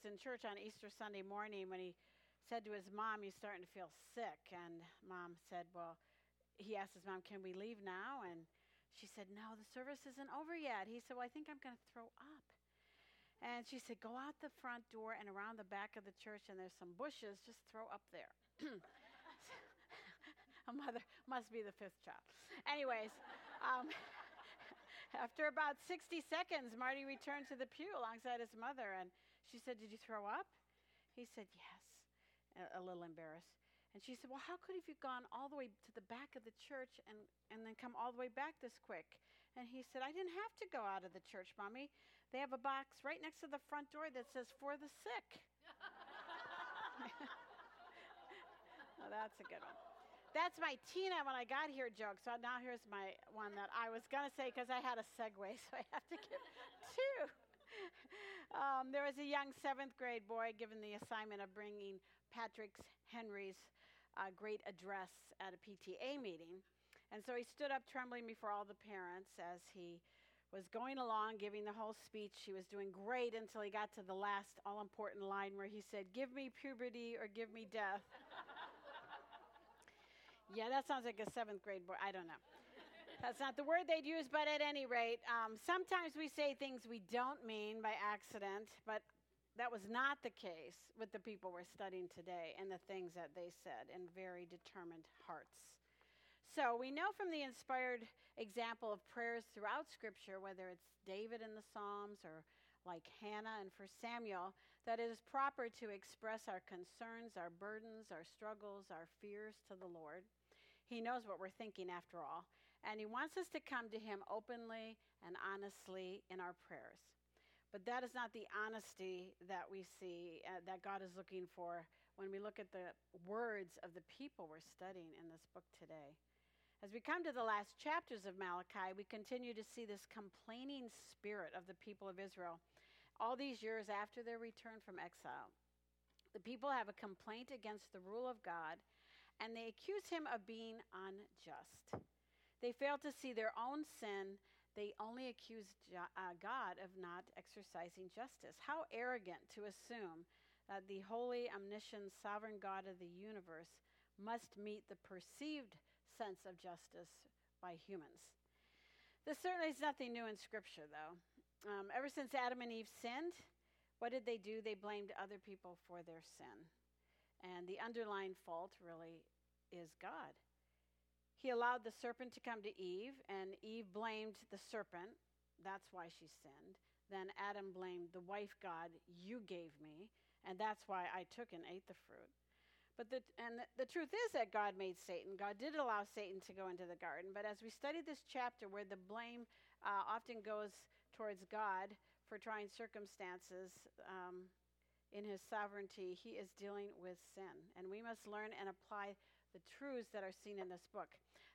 was in church on Easter Sunday morning when he said to his mom, He's starting to feel sick. And mom said, Well, he asked his mom, Can we leave now? And she said, No, the service isn't over yet. He said, Well, I think I'm going to throw up. And she said, Go out the front door and around the back of the church, and there's some bushes, just throw up there. A mother must be the fifth child. Anyways, um, after about 60 seconds, Marty returned to the pew alongside his mother, and she said, Did you throw up? He said, Yes, a, a little embarrassed. And she said, Well, how could have you gone all the way to the back of the church and, and then come all the way back this quick? And he said, I didn't have to go out of the church, Mommy. They have a box right next to the front door that says, For the sick. well, that's a good one. That's my Tina when I got here joke. So now here's my one that I was going to say because I had a segue, so I have to give two. Um, there was a young seventh grade boy given the assignment of bringing Patrick Henry's uh, great address at a PTA meeting. And so he stood up trembling before all the parents as he was going along giving the whole speech. He was doing great until he got to the last all important line where he said, Give me puberty or give me death. yeah, that sounds like a seventh grade boy. I don't know. That's not the word they'd use, but at any rate, um, sometimes we say things we don't mean by accident, but that was not the case with the people we're studying today and the things that they said in very determined hearts. So we know from the inspired example of prayers throughout Scripture, whether it's David in the Psalms or like Hannah and for Samuel, that it is proper to express our concerns, our burdens, our struggles, our fears to the Lord. He knows what we're thinking after all. And He wants us to come to Him openly and honestly in our prayers. But that is not the honesty that we see uh, that God is looking for when we look at the words of the people we're studying in this book today. As we come to the last chapters of Malachi, we continue to see this complaining spirit of the people of Israel all these years after their return from exile. The people have a complaint against the rule of God and they accuse him of being unjust. They fail to see their own sin. They only accuse uh, God of not exercising justice. How arrogant to assume that the holy, omniscient, sovereign God of the universe must meet the perceived sense of justice by humans. This certainly is nothing new in Scripture, though. Um, ever since Adam and Eve sinned, what did they do? They blamed other people for their sin. And the underlying fault really is God. He allowed the serpent to come to Eve, and Eve blamed the serpent. That's why she sinned. Then Adam blamed the wife God you gave me, and that's why I took and ate the fruit. But the, and the, the, truth is that God made Satan. God did allow Satan to go into the garden. But as we study this chapter, where the blame uh, often goes towards God for trying circumstances, um, in his sovereignty, he is dealing with sin. And we must learn and apply the truths that are seen in this book.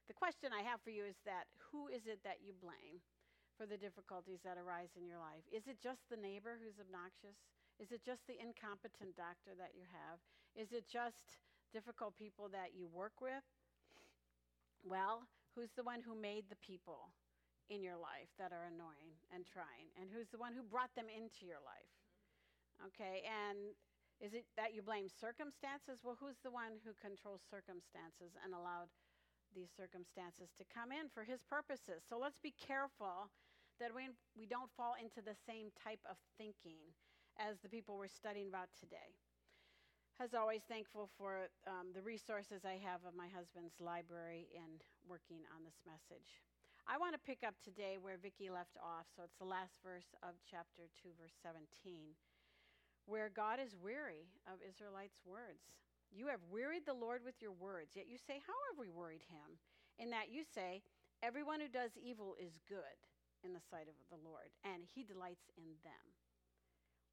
The question I have for you is that who is it that you blame for the difficulties that arise in your life? Is it just the neighbor who's obnoxious? Is it just the incompetent doctor that you have? Is it just difficult people that you work with? Well, who's the one who made the people in your life that are annoying and trying? And who's the one who brought them into your life? Okay, and is it that you blame circumstances? Well, who's the one who controls circumstances and allowed these circumstances to come in for his purposes? So let's be careful that we, we don't fall into the same type of thinking as the people we're studying about today. As always, thankful for um, the resources I have of my husband's library in working on this message. I want to pick up today where Vicki left off, so it's the last verse of chapter 2, verse 17 where God is weary of Israelites' words. You have wearied the Lord with your words, yet you say, How have we worried him? In that you say, Everyone who does evil is good in the sight of the Lord, and he delights in them.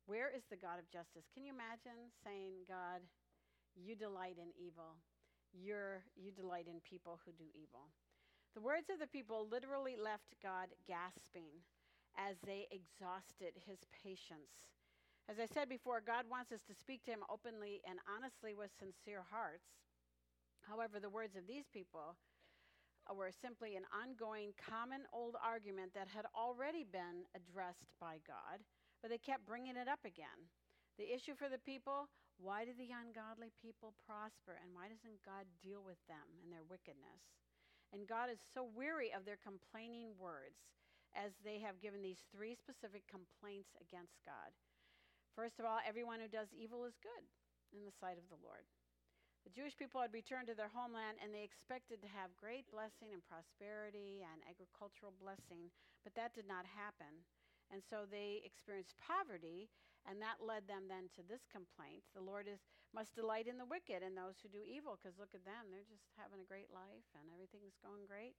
Where is the God of justice? Can you imagine saying, God, you delight in evil? You're, you delight in people who do evil. The words of the people literally left God gasping as they exhausted his patience as I said before, God wants us to speak to Him openly and honestly with sincere hearts. However, the words of these people were simply an ongoing, common old argument that had already been addressed by God, but they kept bringing it up again. The issue for the people why do the ungodly people prosper? And why doesn't God deal with them and their wickedness? And God is so weary of their complaining words as they have given these three specific complaints against God. First of all, everyone who does evil is good in the sight of the Lord. The Jewish people had returned to their homeland and they expected to have great blessing and prosperity and agricultural blessing, but that did not happen. And so they experienced poverty and that led them then to this complaint The Lord is, must delight in the wicked and those who do evil, because look at them. They're just having a great life and everything's going great.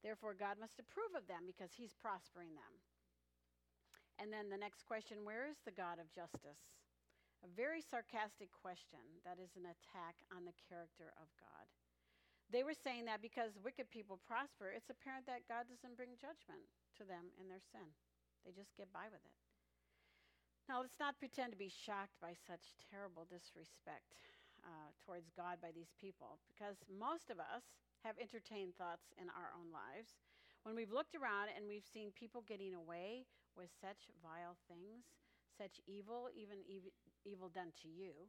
Therefore, God must approve of them because He's prospering them. And then the next question where is the God of justice? A very sarcastic question that is an attack on the character of God. They were saying that because wicked people prosper, it's apparent that God doesn't bring judgment to them in their sin. They just get by with it. Now, let's not pretend to be shocked by such terrible disrespect uh, towards God by these people, because most of us have entertained thoughts in our own lives when we've looked around and we've seen people getting away with such vile things, such evil, even ev- evil done to you.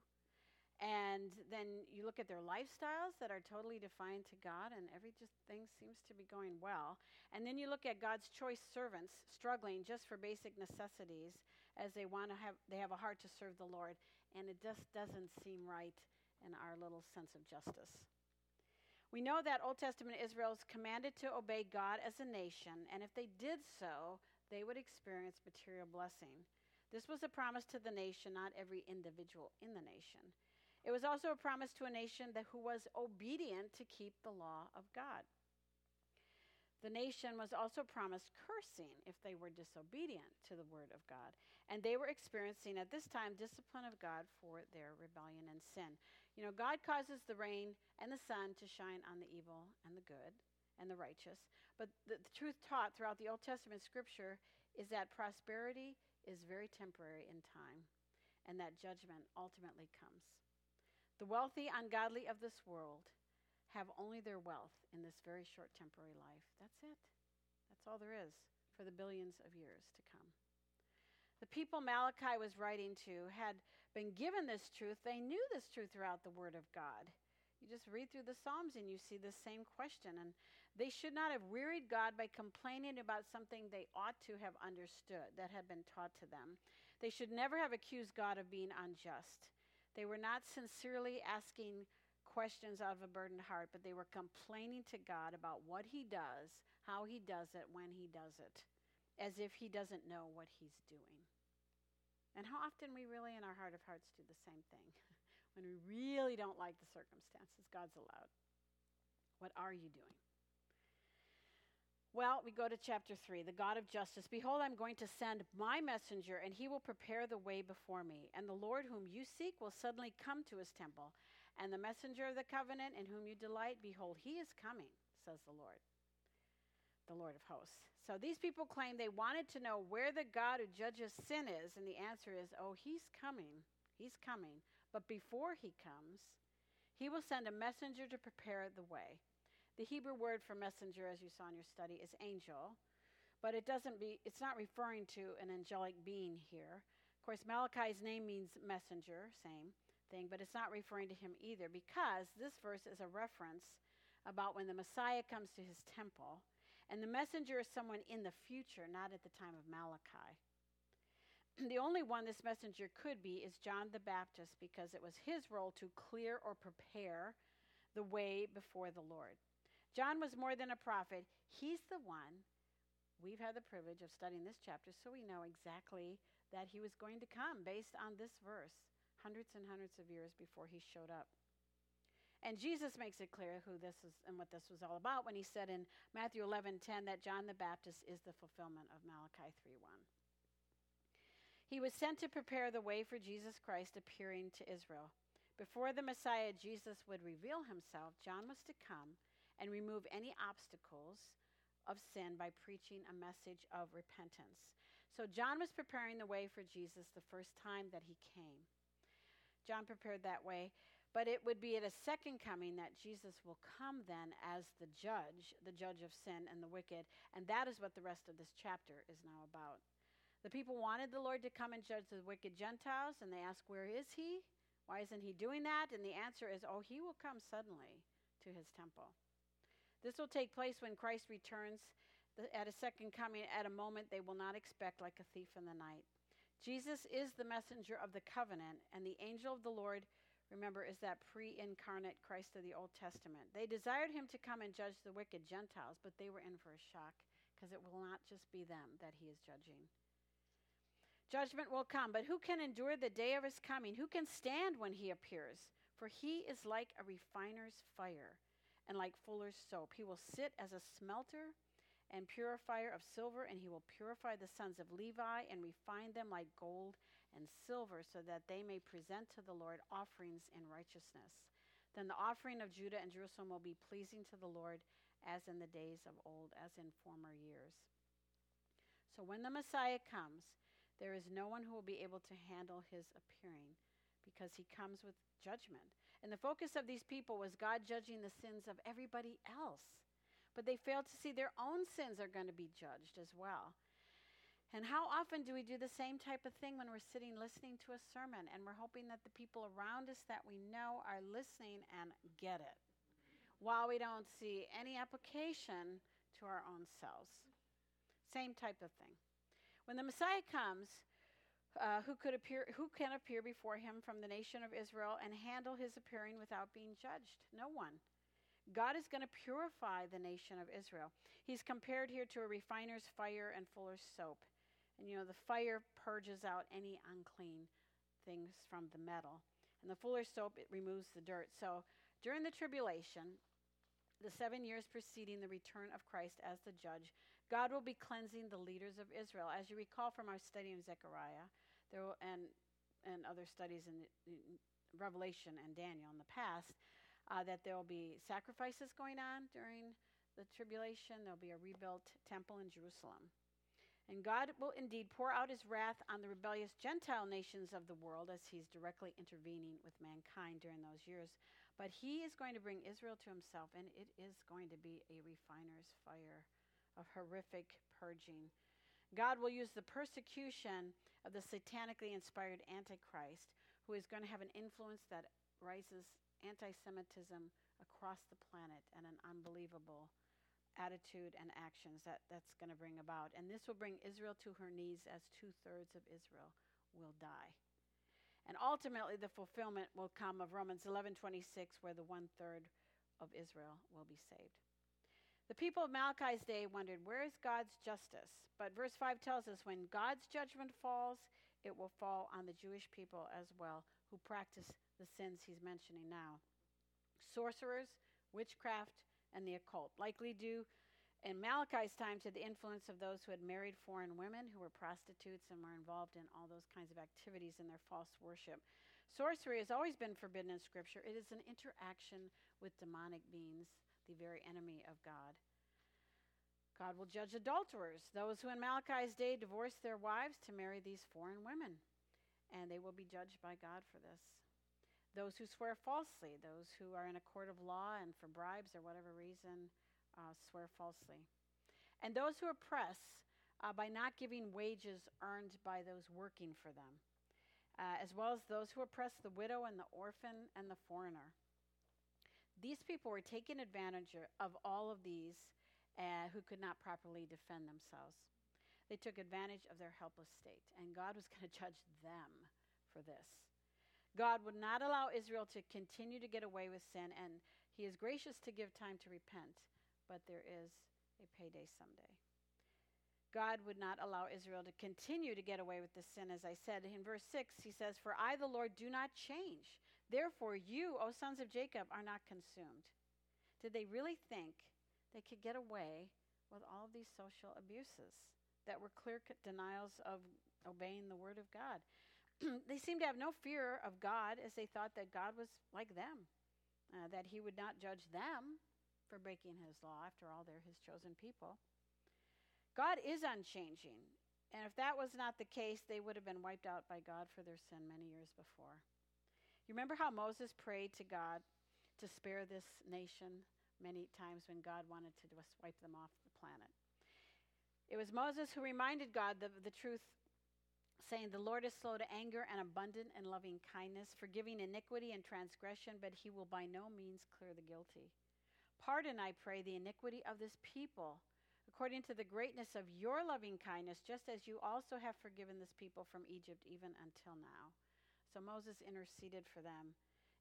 And then you look at their lifestyles that are totally defiant to God, and every just thing seems to be going well. And then you look at God's choice servants struggling just for basic necessities, as they want to have they have a heart to serve the Lord, and it just doesn't seem right in our little sense of justice. We know that Old Testament Israel is commanded to obey God as a nation, and if they did so, they would experience material blessing. This was a promise to the nation, not every individual in the nation. It was also a promise to a nation that who was obedient to keep the law of God. The nation was also promised cursing if they were disobedient to the word of God. And they were experiencing at this time discipline of God for their rebellion and sin. You know, God causes the rain and the sun to shine on the evil and the good and the righteous. But the, the truth taught throughout the Old Testament scripture is that prosperity is very temporary in time and that judgment ultimately comes. The wealthy, ungodly of this world have only their wealth in this very short temporary life. That's it. That's all there is for the billions of years to come. The people Malachi was writing to had been given this truth. They knew this truth throughout the Word of God. You just read through the Psalms and you see the same question. And they should not have wearied God by complaining about something they ought to have understood that had been taught to them. They should never have accused God of being unjust. They were not sincerely asking questions out of a burdened heart, but they were complaining to God about what He does, how He does it, when He does it, as if He doesn't know what He's doing. And how often we really, in our heart of hearts, do the same thing when we really don't like the circumstances God's allowed. What are you doing? Well, we go to chapter 3, the God of justice. Behold, I'm going to send my messenger, and he will prepare the way before me. And the Lord whom you seek will suddenly come to his temple. And the messenger of the covenant in whom you delight, behold, he is coming, says the Lord, the Lord of hosts. So these people claim they wanted to know where the God who judges sin is, and the answer is, oh, he's coming. He's coming. But before he comes, he will send a messenger to prepare the way. The Hebrew word for messenger, as you saw in your study, is angel, but it doesn't be, it's not referring to an angelic being here. Of course, Malachi's name means messenger, same thing, but it's not referring to him either because this verse is a reference about when the Messiah comes to his temple. And the messenger is someone in the future, not at the time of Malachi. the only one this messenger could be is John the Baptist because it was his role to clear or prepare the way before the Lord. John was more than a prophet, he's the one. We've had the privilege of studying this chapter, so we know exactly that he was going to come based on this verse hundreds and hundreds of years before he showed up. And Jesus makes it clear who this is and what this was all about when he said in Matthew 11:10 that John the Baptist is the fulfillment of Malachi 3:1. He was sent to prepare the way for Jesus Christ appearing to Israel. Before the Messiah Jesus would reveal himself, John was to come and remove any obstacles of sin by preaching a message of repentance. So John was preparing the way for Jesus the first time that he came. John prepared that way. But it would be at a second coming that Jesus will come then as the judge, the judge of sin and the wicked. And that is what the rest of this chapter is now about. The people wanted the Lord to come and judge the wicked Gentiles, and they asked, Where is he? Why isn't he doing that? And the answer is, Oh, he will come suddenly to his temple. This will take place when Christ returns at a second coming at a moment they will not expect, like a thief in the night. Jesus is the messenger of the covenant, and the angel of the Lord, remember, is that pre incarnate Christ of the Old Testament. They desired him to come and judge the wicked Gentiles, but they were in for a shock because it will not just be them that he is judging. Judgment will come, but who can endure the day of his coming? Who can stand when he appears? For he is like a refiner's fire and like fuller's soap. He will sit as a smelter and purifier of silver, and he will purify the sons of Levi and refine them like gold and silver, so that they may present to the Lord offerings in righteousness. Then the offering of Judah and Jerusalem will be pleasing to the Lord as in the days of old, as in former years. So when the Messiah comes, there is no one who will be able to handle his appearing because he comes with judgment. And the focus of these people was God judging the sins of everybody else. But they failed to see their own sins are going to be judged as well. And how often do we do the same type of thing when we're sitting listening to a sermon and we're hoping that the people around us that we know are listening and get it while we don't see any application to our own selves? Same type of thing. When the Messiah comes, uh, who could appear who can appear before him from the nation of Israel and handle his appearing without being judged? No one. God is going to purify the nation of Israel. He's compared here to a refiner's fire and fuller's soap. And you know, the fire purges out any unclean things from the metal. And the fuller's soap, it removes the dirt. So during the tribulation, the seven years preceding the return of Christ as the judge, God will be cleansing the leaders of Israel. As you recall from our study in Zechariah there will, and, and other studies in, in Revelation and Daniel in the past, uh, that there will be sacrifices going on during the tribulation. There'll be a rebuilt temple in Jerusalem. And God will indeed pour out his wrath on the rebellious Gentile nations of the world as he's directly intervening with mankind during those years. But he is going to bring Israel to himself, and it is going to be a refiner's fire of horrific purging. God will use the persecution of the satanically inspired Antichrist, who is going to have an influence that rises anti Semitism across the planet and an unbelievable attitude and actions that that's going to bring about. And this will bring Israel to her knees as two thirds of Israel will die. And ultimately, the fulfillment will come of Romans 11:26, where the one third of Israel will be saved. The people of Malachi's day wondered, where is God's justice? But verse 5 tells us when God's judgment falls, it will fall on the Jewish people as well, who practice the sins he's mentioning now sorcerers, witchcraft, and the occult, likely due in Malachi's time to the influence of those who had married foreign women who were prostitutes and were involved in all those kinds of activities in their false worship. Sorcery has always been forbidden in Scripture. It is an interaction with demonic beings the very enemy of God. God will judge adulterers, those who in Malachi's day divorced their wives to marry these foreign women, and they will be judged by God for this. Those who swear falsely, those who are in a court of law and for bribes or whatever reason uh, swear falsely. And those who oppress uh, by not giving wages earned by those working for them, uh, as well as those who oppress the widow and the orphan and the foreigner. These people were taking advantage of all of these uh, who could not properly defend themselves. They took advantage of their helpless state, and God was going to judge them for this. God would not allow Israel to continue to get away with sin, and He is gracious to give time to repent, but there is a payday someday. God would not allow Israel to continue to get away with the sin, as I said. In verse 6, he says, For I, the Lord, do not change. Therefore, you, O sons of Jacob, are not consumed. Did they really think they could get away with all of these social abuses that were clear denials of obeying the word of God? they seemed to have no fear of God as they thought that God was like them, uh, that he would not judge them for breaking his law. After all, they're his chosen people. God is unchanging. And if that was not the case, they would have been wiped out by God for their sin many years before. You remember how Moses prayed to God to spare this nation many times when God wanted to just wipe them off the planet? It was Moses who reminded God the, the truth saying, The Lord is slow to anger and abundant in loving kindness, forgiving iniquity and transgression, but he will by no means clear the guilty. Pardon, I pray, the iniquity of this people, according to the greatness of your loving kindness, just as you also have forgiven this people from Egypt even until now. So Moses interceded for them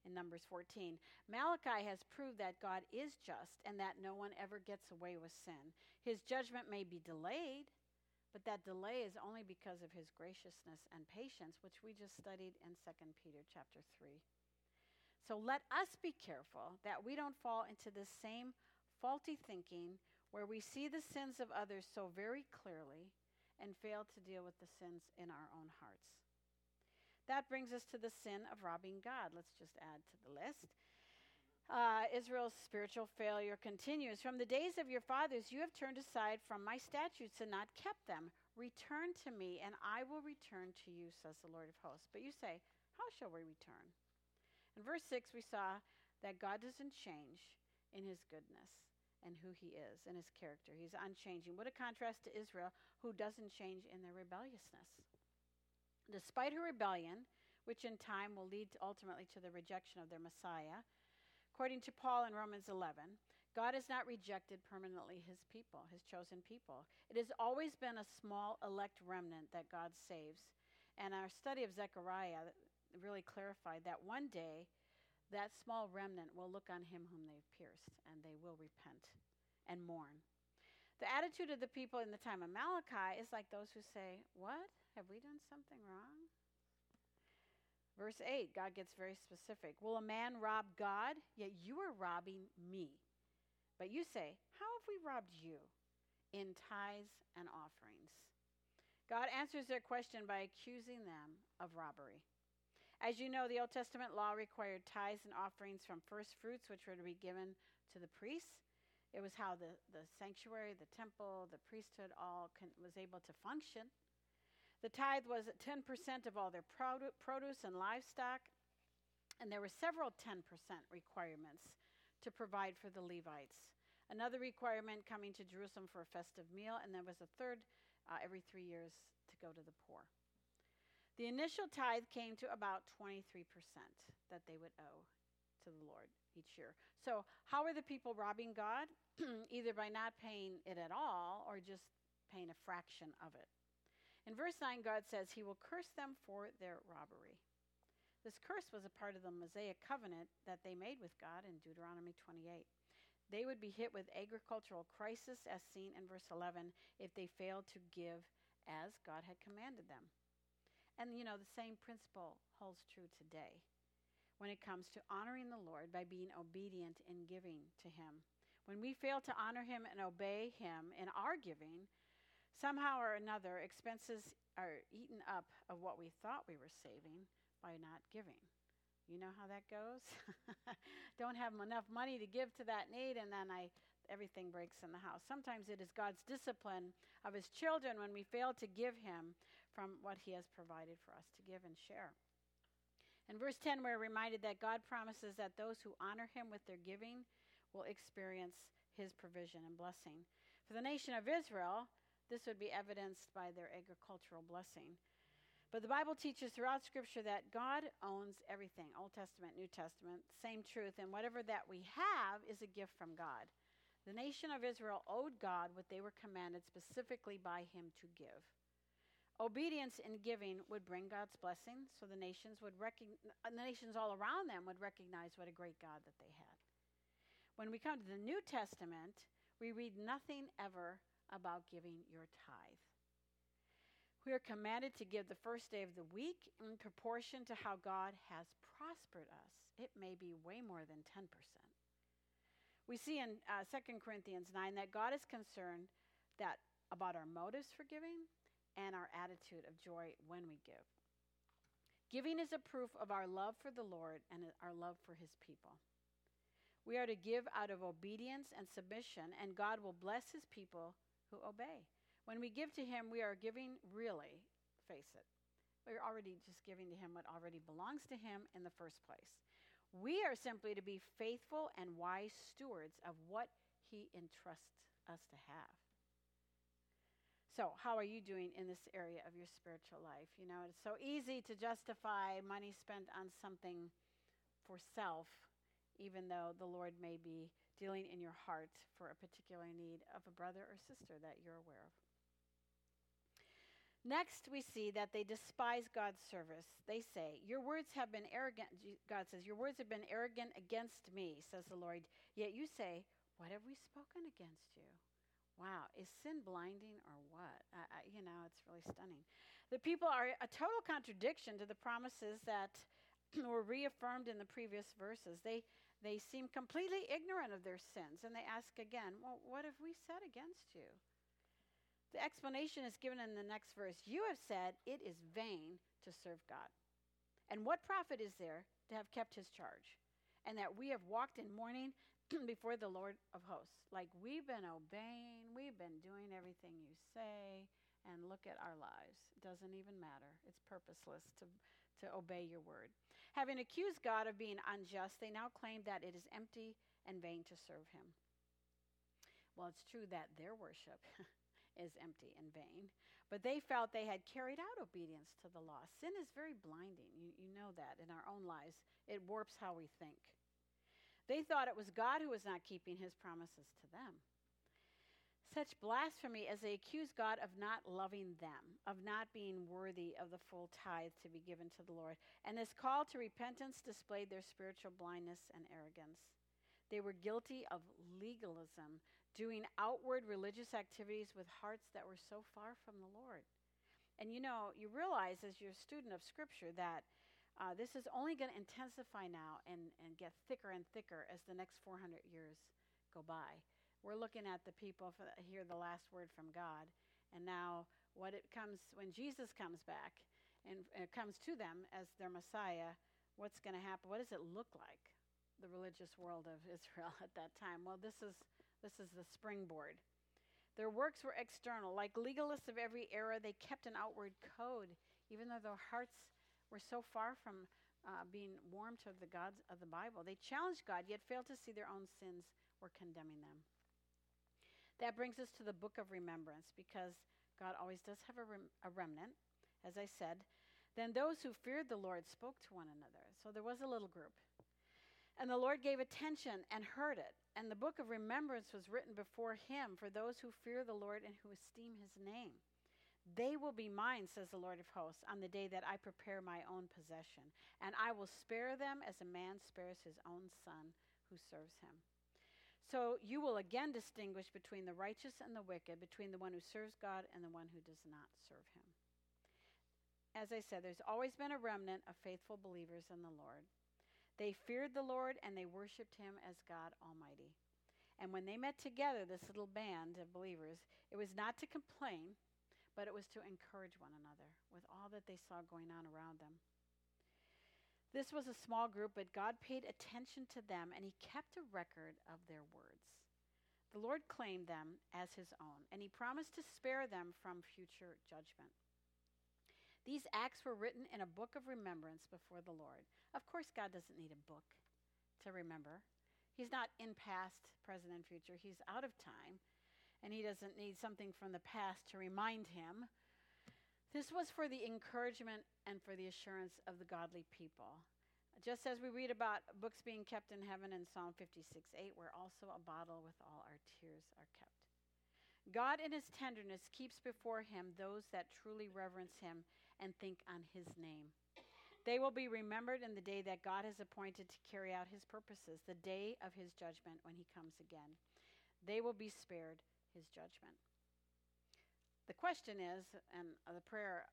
in Numbers 14. Malachi has proved that God is just and that no one ever gets away with sin. His judgment may be delayed, but that delay is only because of his graciousness and patience, which we just studied in 2 Peter chapter 3. So let us be careful that we don't fall into the same faulty thinking where we see the sins of others so very clearly and fail to deal with the sins in our own hearts. That brings us to the sin of robbing God. Let's just add to the list. Uh, Israel's spiritual failure continues. From the days of your fathers, you have turned aside from my statutes and not kept them. Return to me, and I will return to you, says the Lord of hosts. But you say, How shall we return? In verse 6, we saw that God doesn't change in his goodness and who he is and his character. He's unchanging. What a contrast to Israel, who doesn't change in their rebelliousness. Despite her rebellion, which in time will lead ultimately to the rejection of their Messiah, According to Paul in Romans 11, God has not rejected permanently his people, his chosen people. It has always been a small elect remnant that God saves. And our study of Zechariah really clarified that one day that small remnant will look on him whom they've pierced and they will repent and mourn. The attitude of the people in the time of Malachi is like those who say, What? Have we done something wrong? Verse 8, God gets very specific. Will a man rob God? Yet you are robbing me. But you say, How have we robbed you? In tithes and offerings. God answers their question by accusing them of robbery. As you know, the Old Testament law required tithes and offerings from first fruits, which were to be given to the priests. It was how the, the sanctuary, the temple, the priesthood all con- was able to function. The tithe was at 10% of all their produce and livestock, and there were several 10% requirements to provide for the Levites. Another requirement coming to Jerusalem for a festive meal, and there was a third uh, every three years to go to the poor. The initial tithe came to about 23% that they would owe to the Lord each year. So, how are the people robbing God? Either by not paying it at all or just paying a fraction of it. In verse 9, God says he will curse them for their robbery. This curse was a part of the Mosaic covenant that they made with God in Deuteronomy 28. They would be hit with agricultural crisis, as seen in verse 11, if they failed to give as God had commanded them. And you know, the same principle holds true today when it comes to honoring the Lord by being obedient in giving to Him. When we fail to honor Him and obey Him in our giving, Somehow or another, expenses are eaten up of what we thought we were saving by not giving. You know how that goes? Don't have enough money to give to that need, and then I everything breaks in the house. Sometimes it is God's discipline of his children when we fail to give him from what he has provided for us to give and share. In verse 10, we're reminded that God promises that those who honor him with their giving will experience his provision and blessing. For the nation of Israel, this would be evidenced by their agricultural blessing. But the Bible teaches throughout Scripture that God owns everything Old Testament, New Testament, same truth, and whatever that we have is a gift from God. The nation of Israel owed God what they were commanded specifically by Him to give. Obedience in giving would bring God's blessing, so the nations would recognize, uh, the nations all around them would recognize what a great God that they had. When we come to the New Testament, we read nothing ever about giving your tithe. We are commanded to give the first day of the week in proportion to how God has prospered us. It may be way more than 10%. We see in uh, 2 Corinthians 9 that God is concerned that about our motives for giving and our attitude of joy when we give. Giving is a proof of our love for the Lord and our love for his people. We are to give out of obedience and submission, and God will bless his people who obey. When we give to Him, we are giving really, face it, we're already just giving to Him what already belongs to Him in the first place. We are simply to be faithful and wise stewards of what He entrusts us to have. So, how are you doing in this area of your spiritual life? You know, it's so easy to justify money spent on something for self, even though the Lord may be dealing in your heart for a particular need of a brother or sister that you're aware of. Next, we see that they despise God's service. They say, Your words have been arrogant. God says, Your words have been arrogant against me, says the Lord. Yet you say, What have we spoken against you? Wow, is sin blinding or what? I, I, you know, it's really stunning. The people are a total contradiction to the promises that were reaffirmed in the previous verses. They, they seem completely ignorant of their sins, and they ask again, Well, what have we said against you? The explanation is given in the next verse. You have said it is vain to serve God. And what profit is there to have kept his charge? And that we have walked in mourning before the Lord of hosts. Like we've been obeying, we've been doing everything you say, and look at our lives. It doesn't even matter. It's purposeless to, to obey your word. Having accused God of being unjust, they now claim that it is empty and vain to serve him. Well, it's true that their worship is empty and vain. But they felt they had carried out obedience to the law. Sin is very blinding. You, you know that in our own lives, it warps how we think. They thought it was God who was not keeping his promises to them. Such blasphemy as they accused God of not loving them, of not being worthy of the full tithe to be given to the Lord. And this call to repentance displayed their spiritual blindness and arrogance. They were guilty of legalism, doing outward religious activities with hearts that were so far from the Lord. And you know, you realize as you're a student of Scripture that uh, this is only going to intensify now and, and get thicker and thicker as the next 400 years go by. We're looking at the people for, hear the last word from God, and now what it comes when Jesus comes back and it comes to them as their Messiah. What's going to happen? What does it look like? The religious world of Israel at that time. Well, this is this is the springboard. Their works were external. Like legalists of every era, they kept an outward code, even though their hearts were so far from uh, being warm to the gods of the Bible. They challenged God, yet failed to see their own sins were condemning them. That brings us to the book of remembrance, because God always does have a, rem- a remnant, as I said. Then those who feared the Lord spoke to one another. So there was a little group. And the Lord gave attention and heard it. And the book of remembrance was written before him for those who fear the Lord and who esteem his name. They will be mine, says the Lord of hosts, on the day that I prepare my own possession. And I will spare them as a man spares his own son who serves him. So you will again distinguish between the righteous and the wicked, between the one who serves God and the one who does not serve him. As I said, there's always been a remnant of faithful believers in the Lord. They feared the Lord and they worshiped him as God Almighty. And when they met together, this little band of believers, it was not to complain, but it was to encourage one another with all that they saw going on around them. This was a small group, but God paid attention to them and he kept a record of their words. The Lord claimed them as his own, and he promised to spare them from future judgment. These acts were written in a book of remembrance before the Lord. Of course, God doesn't need a book to remember. He's not in past, present, and future. He's out of time, and he doesn't need something from the past to remind him. This was for the encouragement and for the assurance of the godly people. Just as we read about books being kept in heaven in Psalm 56 8, where also a bottle with all our tears are kept. God, in his tenderness, keeps before him those that truly reverence him and think on his name. They will be remembered in the day that God has appointed to carry out his purposes, the day of his judgment when he comes again. They will be spared his judgment. The question is, and the prayer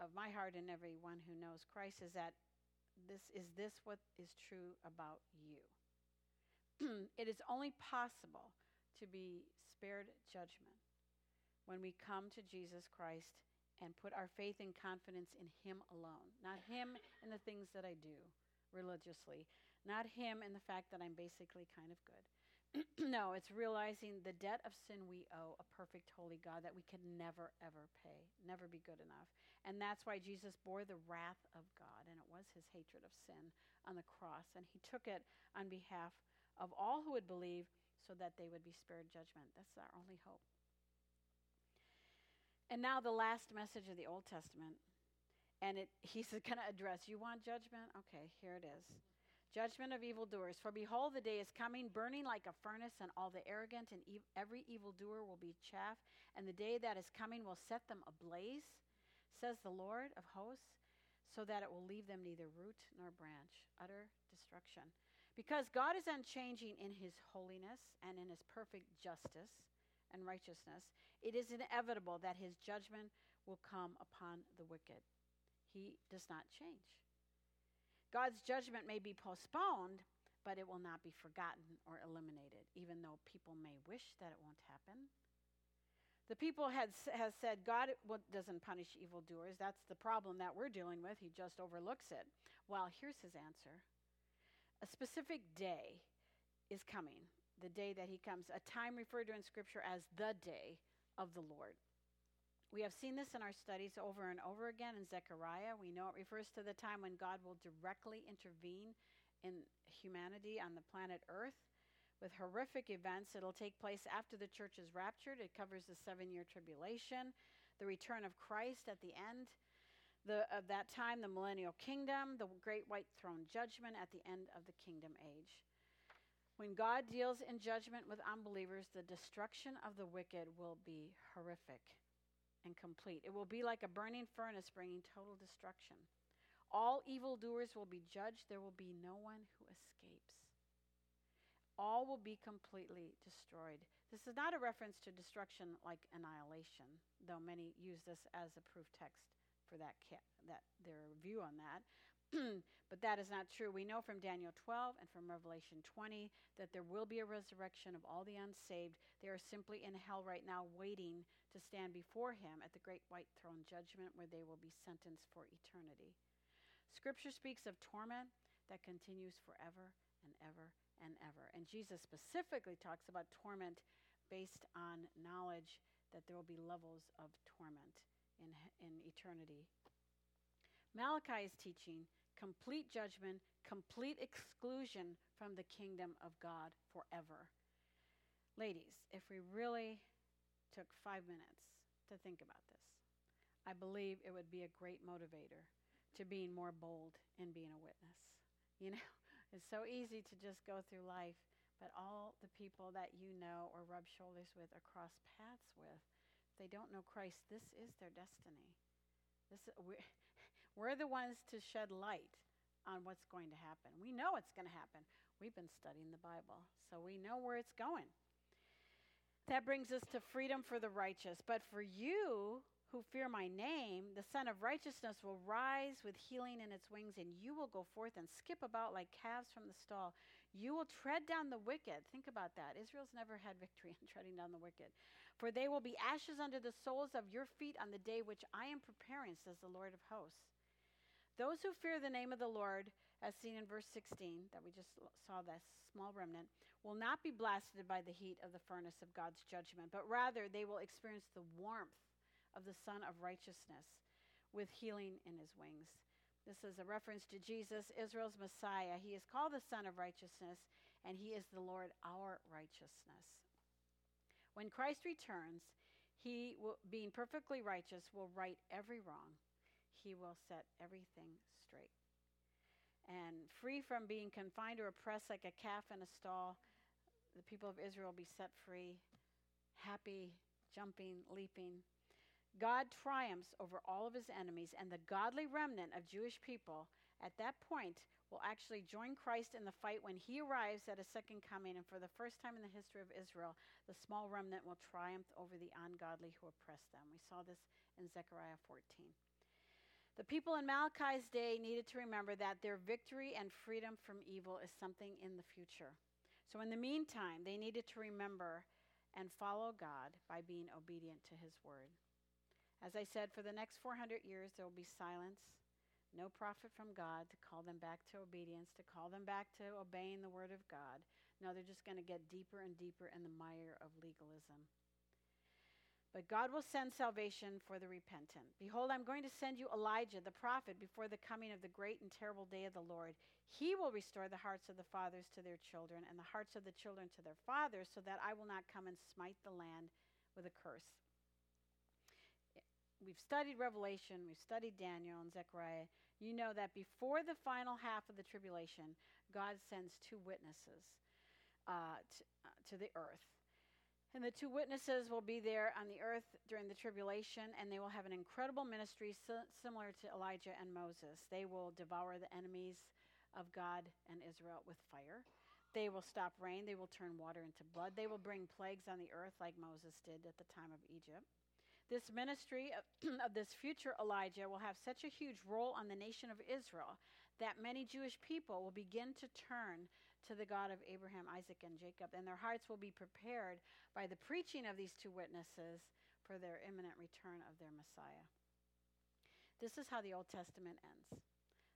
of my heart and everyone who knows Christ is that this is this what is true about you? it is only possible to be spared judgment when we come to Jesus Christ and put our faith and confidence in Him alone. Not Him and the things that I do religiously, not Him and the fact that I'm basically kind of good. no, it's realizing the debt of sin we owe a perfect, holy God that we can never, ever pay, never be good enough. And that's why Jesus bore the wrath of God, and it was his hatred of sin on the cross. And he took it on behalf of all who would believe so that they would be spared judgment. That's our only hope. And now the last message of the Old Testament. And it, he's going to address, you want judgment? Okay, here it is. Judgment of evildoers. For behold, the day is coming, burning like a furnace, and all the arrogant and ev- every evildoer will be chaff. And the day that is coming will set them ablaze, says the Lord of hosts, so that it will leave them neither root nor branch. Utter destruction. Because God is unchanging in his holiness and in his perfect justice and righteousness, it is inevitable that his judgment will come upon the wicked. He does not change. God's judgment may be postponed, but it will not be forgotten or eliminated, even though people may wish that it won't happen. The people had has said God doesn't punish evildoers. That's the problem that we're dealing with. He just overlooks it. Well, here's his answer. A specific day is coming, the day that he comes, a time referred to in Scripture as the day of the Lord. We have seen this in our studies over and over again in Zechariah. We know it refers to the time when God will directly intervene in humanity on the planet Earth with horrific events. It'll take place after the church is raptured. It covers the seven year tribulation, the return of Christ at the end the, of that time, the millennial kingdom, the great white throne judgment at the end of the kingdom age. When God deals in judgment with unbelievers, the destruction of the wicked will be horrific and complete. It will be like a burning furnace bringing total destruction. All evildoers will be judged. There will be no one who escapes. All will be completely destroyed. This is not a reference to destruction like annihilation, though many use this as a proof text for that, that their view on that. but that is not true. We know from Daniel 12 and from Revelation 20 that there will be a resurrection of all the unsaved. They are simply in hell right now, waiting to stand before him at the great white throne judgment where they will be sentenced for eternity. Scripture speaks of torment that continues forever and ever and ever. And Jesus specifically talks about torment based on knowledge that there will be levels of torment in, in eternity. Malachi is teaching complete judgment, complete exclusion from the kingdom of God forever. Ladies, if we really took five minutes to think about this, I believe it would be a great motivator to being more bold in being a witness. You know, it's so easy to just go through life, but all the people that you know or rub shoulders with or cross paths with, if they don't know Christ, this is their destiny. This, we're, we're the ones to shed light on what's going to happen. We know it's going to happen. We've been studying the Bible, so we know where it's going. That brings us to freedom for the righteous. But for you who fear my name, the Son of Righteousness will rise with healing in its wings, and you will go forth and skip about like calves from the stall. You will tread down the wicked. Think about that. Israel's never had victory in treading down the wicked. For they will be ashes under the soles of your feet on the day which I am preparing, says the Lord of hosts. Those who fear the name of the Lord, as seen in verse 16, that we just saw that small remnant, will not be blasted by the heat of the furnace of God's judgment, but rather they will experience the warmth of the Son of Righteousness with healing in his wings. This is a reference to Jesus, Israel's Messiah. He is called the Son of Righteousness, and he is the Lord, our righteousness. When Christ returns, he, will, being perfectly righteous, will right every wrong. He will set everything straight. And free from being confined or oppressed like a calf in a stall, the people of Israel will be set free, happy, jumping, leaping. God triumphs over all of his enemies, and the godly remnant of Jewish people at that point will actually join Christ in the fight when he arrives at a second coming. And for the first time in the history of Israel, the small remnant will triumph over the ungodly who oppress them. We saw this in Zechariah 14. The people in Malachi's day needed to remember that their victory and freedom from evil is something in the future. So, in the meantime, they needed to remember and follow God by being obedient to his word. As I said, for the next 400 years, there will be silence, no prophet from God to call them back to obedience, to call them back to obeying the word of God. No, they're just going to get deeper and deeper in the mire of legalism. But God will send salvation for the repentant. Behold, I'm going to send you Elijah, the prophet, before the coming of the great and terrible day of the Lord. He will restore the hearts of the fathers to their children, and the hearts of the children to their fathers, so that I will not come and smite the land with a curse. We've studied Revelation, we've studied Daniel and Zechariah, you know that before the final half of the tribulation, God sends two witnesses uh, to, uh, to the earth. And the two witnesses will be there on the earth during the tribulation, and they will have an incredible ministry si- similar to Elijah and Moses. They will devour the enemies of God and Israel with fire. They will stop rain. They will turn water into blood. They will bring plagues on the earth like Moses did at the time of Egypt. This ministry of, of this future Elijah will have such a huge role on the nation of Israel that many Jewish people will begin to turn to the God of Abraham, Isaac, and Jacob, and their hearts will be prepared by the preaching of these two witnesses for their imminent return of their Messiah. This is how the Old Testament ends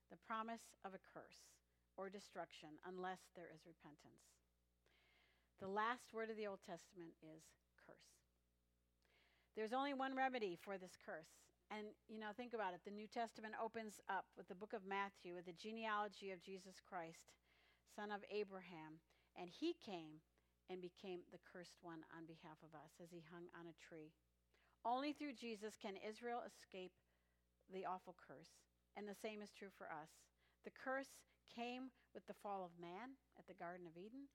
the promise of a curse or destruction unless there is repentance. The last word of the Old Testament is curse. There's only one remedy for this curse. And, you know, think about it. The New Testament opens up with the book of Matthew with the genealogy of Jesus Christ son of Abraham, and he came and became the cursed one on behalf of us as he hung on a tree. Only through Jesus can Israel escape the awful curse, and the same is true for us. The curse came with the fall of man at the Garden of Eden,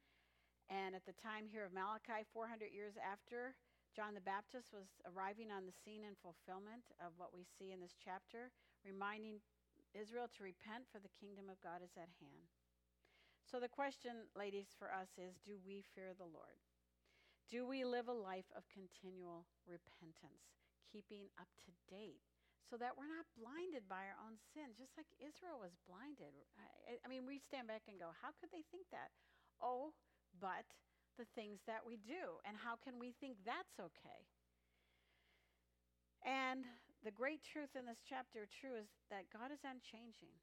and at the time here of Malachi, 400 years after, John the Baptist was arriving on the scene in fulfillment of what we see in this chapter, reminding Israel to repent, for the kingdom of God is at hand. So the question, ladies, for us is do we fear the Lord? Do we live a life of continual repentance, keeping up to date so that we're not blinded by our own sins, just like Israel was blinded? I, I mean, we stand back and go, how could they think that? Oh, but the things that we do, and how can we think that's okay? And the great truth in this chapter, true, is that God is unchanging.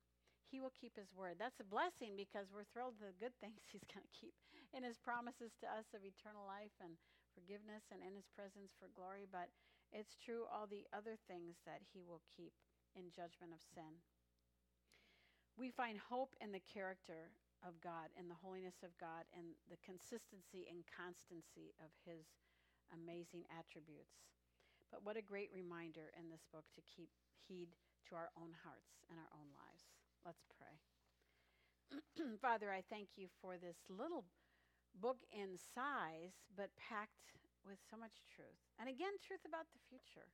He will keep his word. That's a blessing because we're thrilled the good things he's going to keep in his promises to us of eternal life and forgiveness and in his presence for glory. But it's true all the other things that he will keep in judgment of sin. We find hope in the character of God, and the holiness of God, and the consistency and constancy of his amazing attributes. But what a great reminder in this book to keep heed to our own hearts and our own lives. Let's pray. Father, I thank you for this little book in size, but packed with so much truth. And again, truth about the future.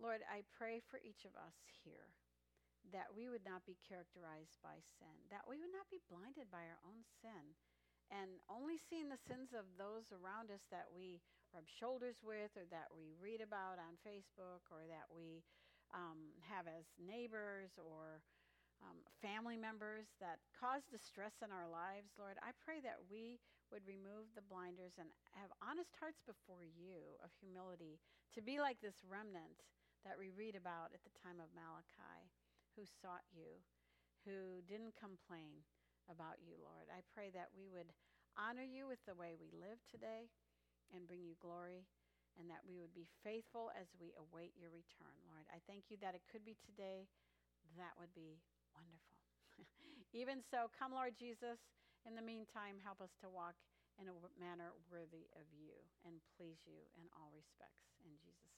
Lord, I pray for each of us here that we would not be characterized by sin, that we would not be blinded by our own sin, and only seeing the sins of those around us that we rub shoulders with, or that we read about on Facebook, or that we um, have as neighbors, or um, family members that cause distress in our lives, Lord, I pray that we would remove the blinders and have honest hearts before you of humility to be like this remnant that we read about at the time of Malachi, who sought you, who didn't complain about you, Lord. I pray that we would honor you with the way we live today and bring you glory, and that we would be faithful as we await your return, Lord. I thank you that it could be today. That would be Wonderful. Even so, come, Lord Jesus. In the meantime, help us to walk in a manner worthy of you and please you in all respects. In Jesus'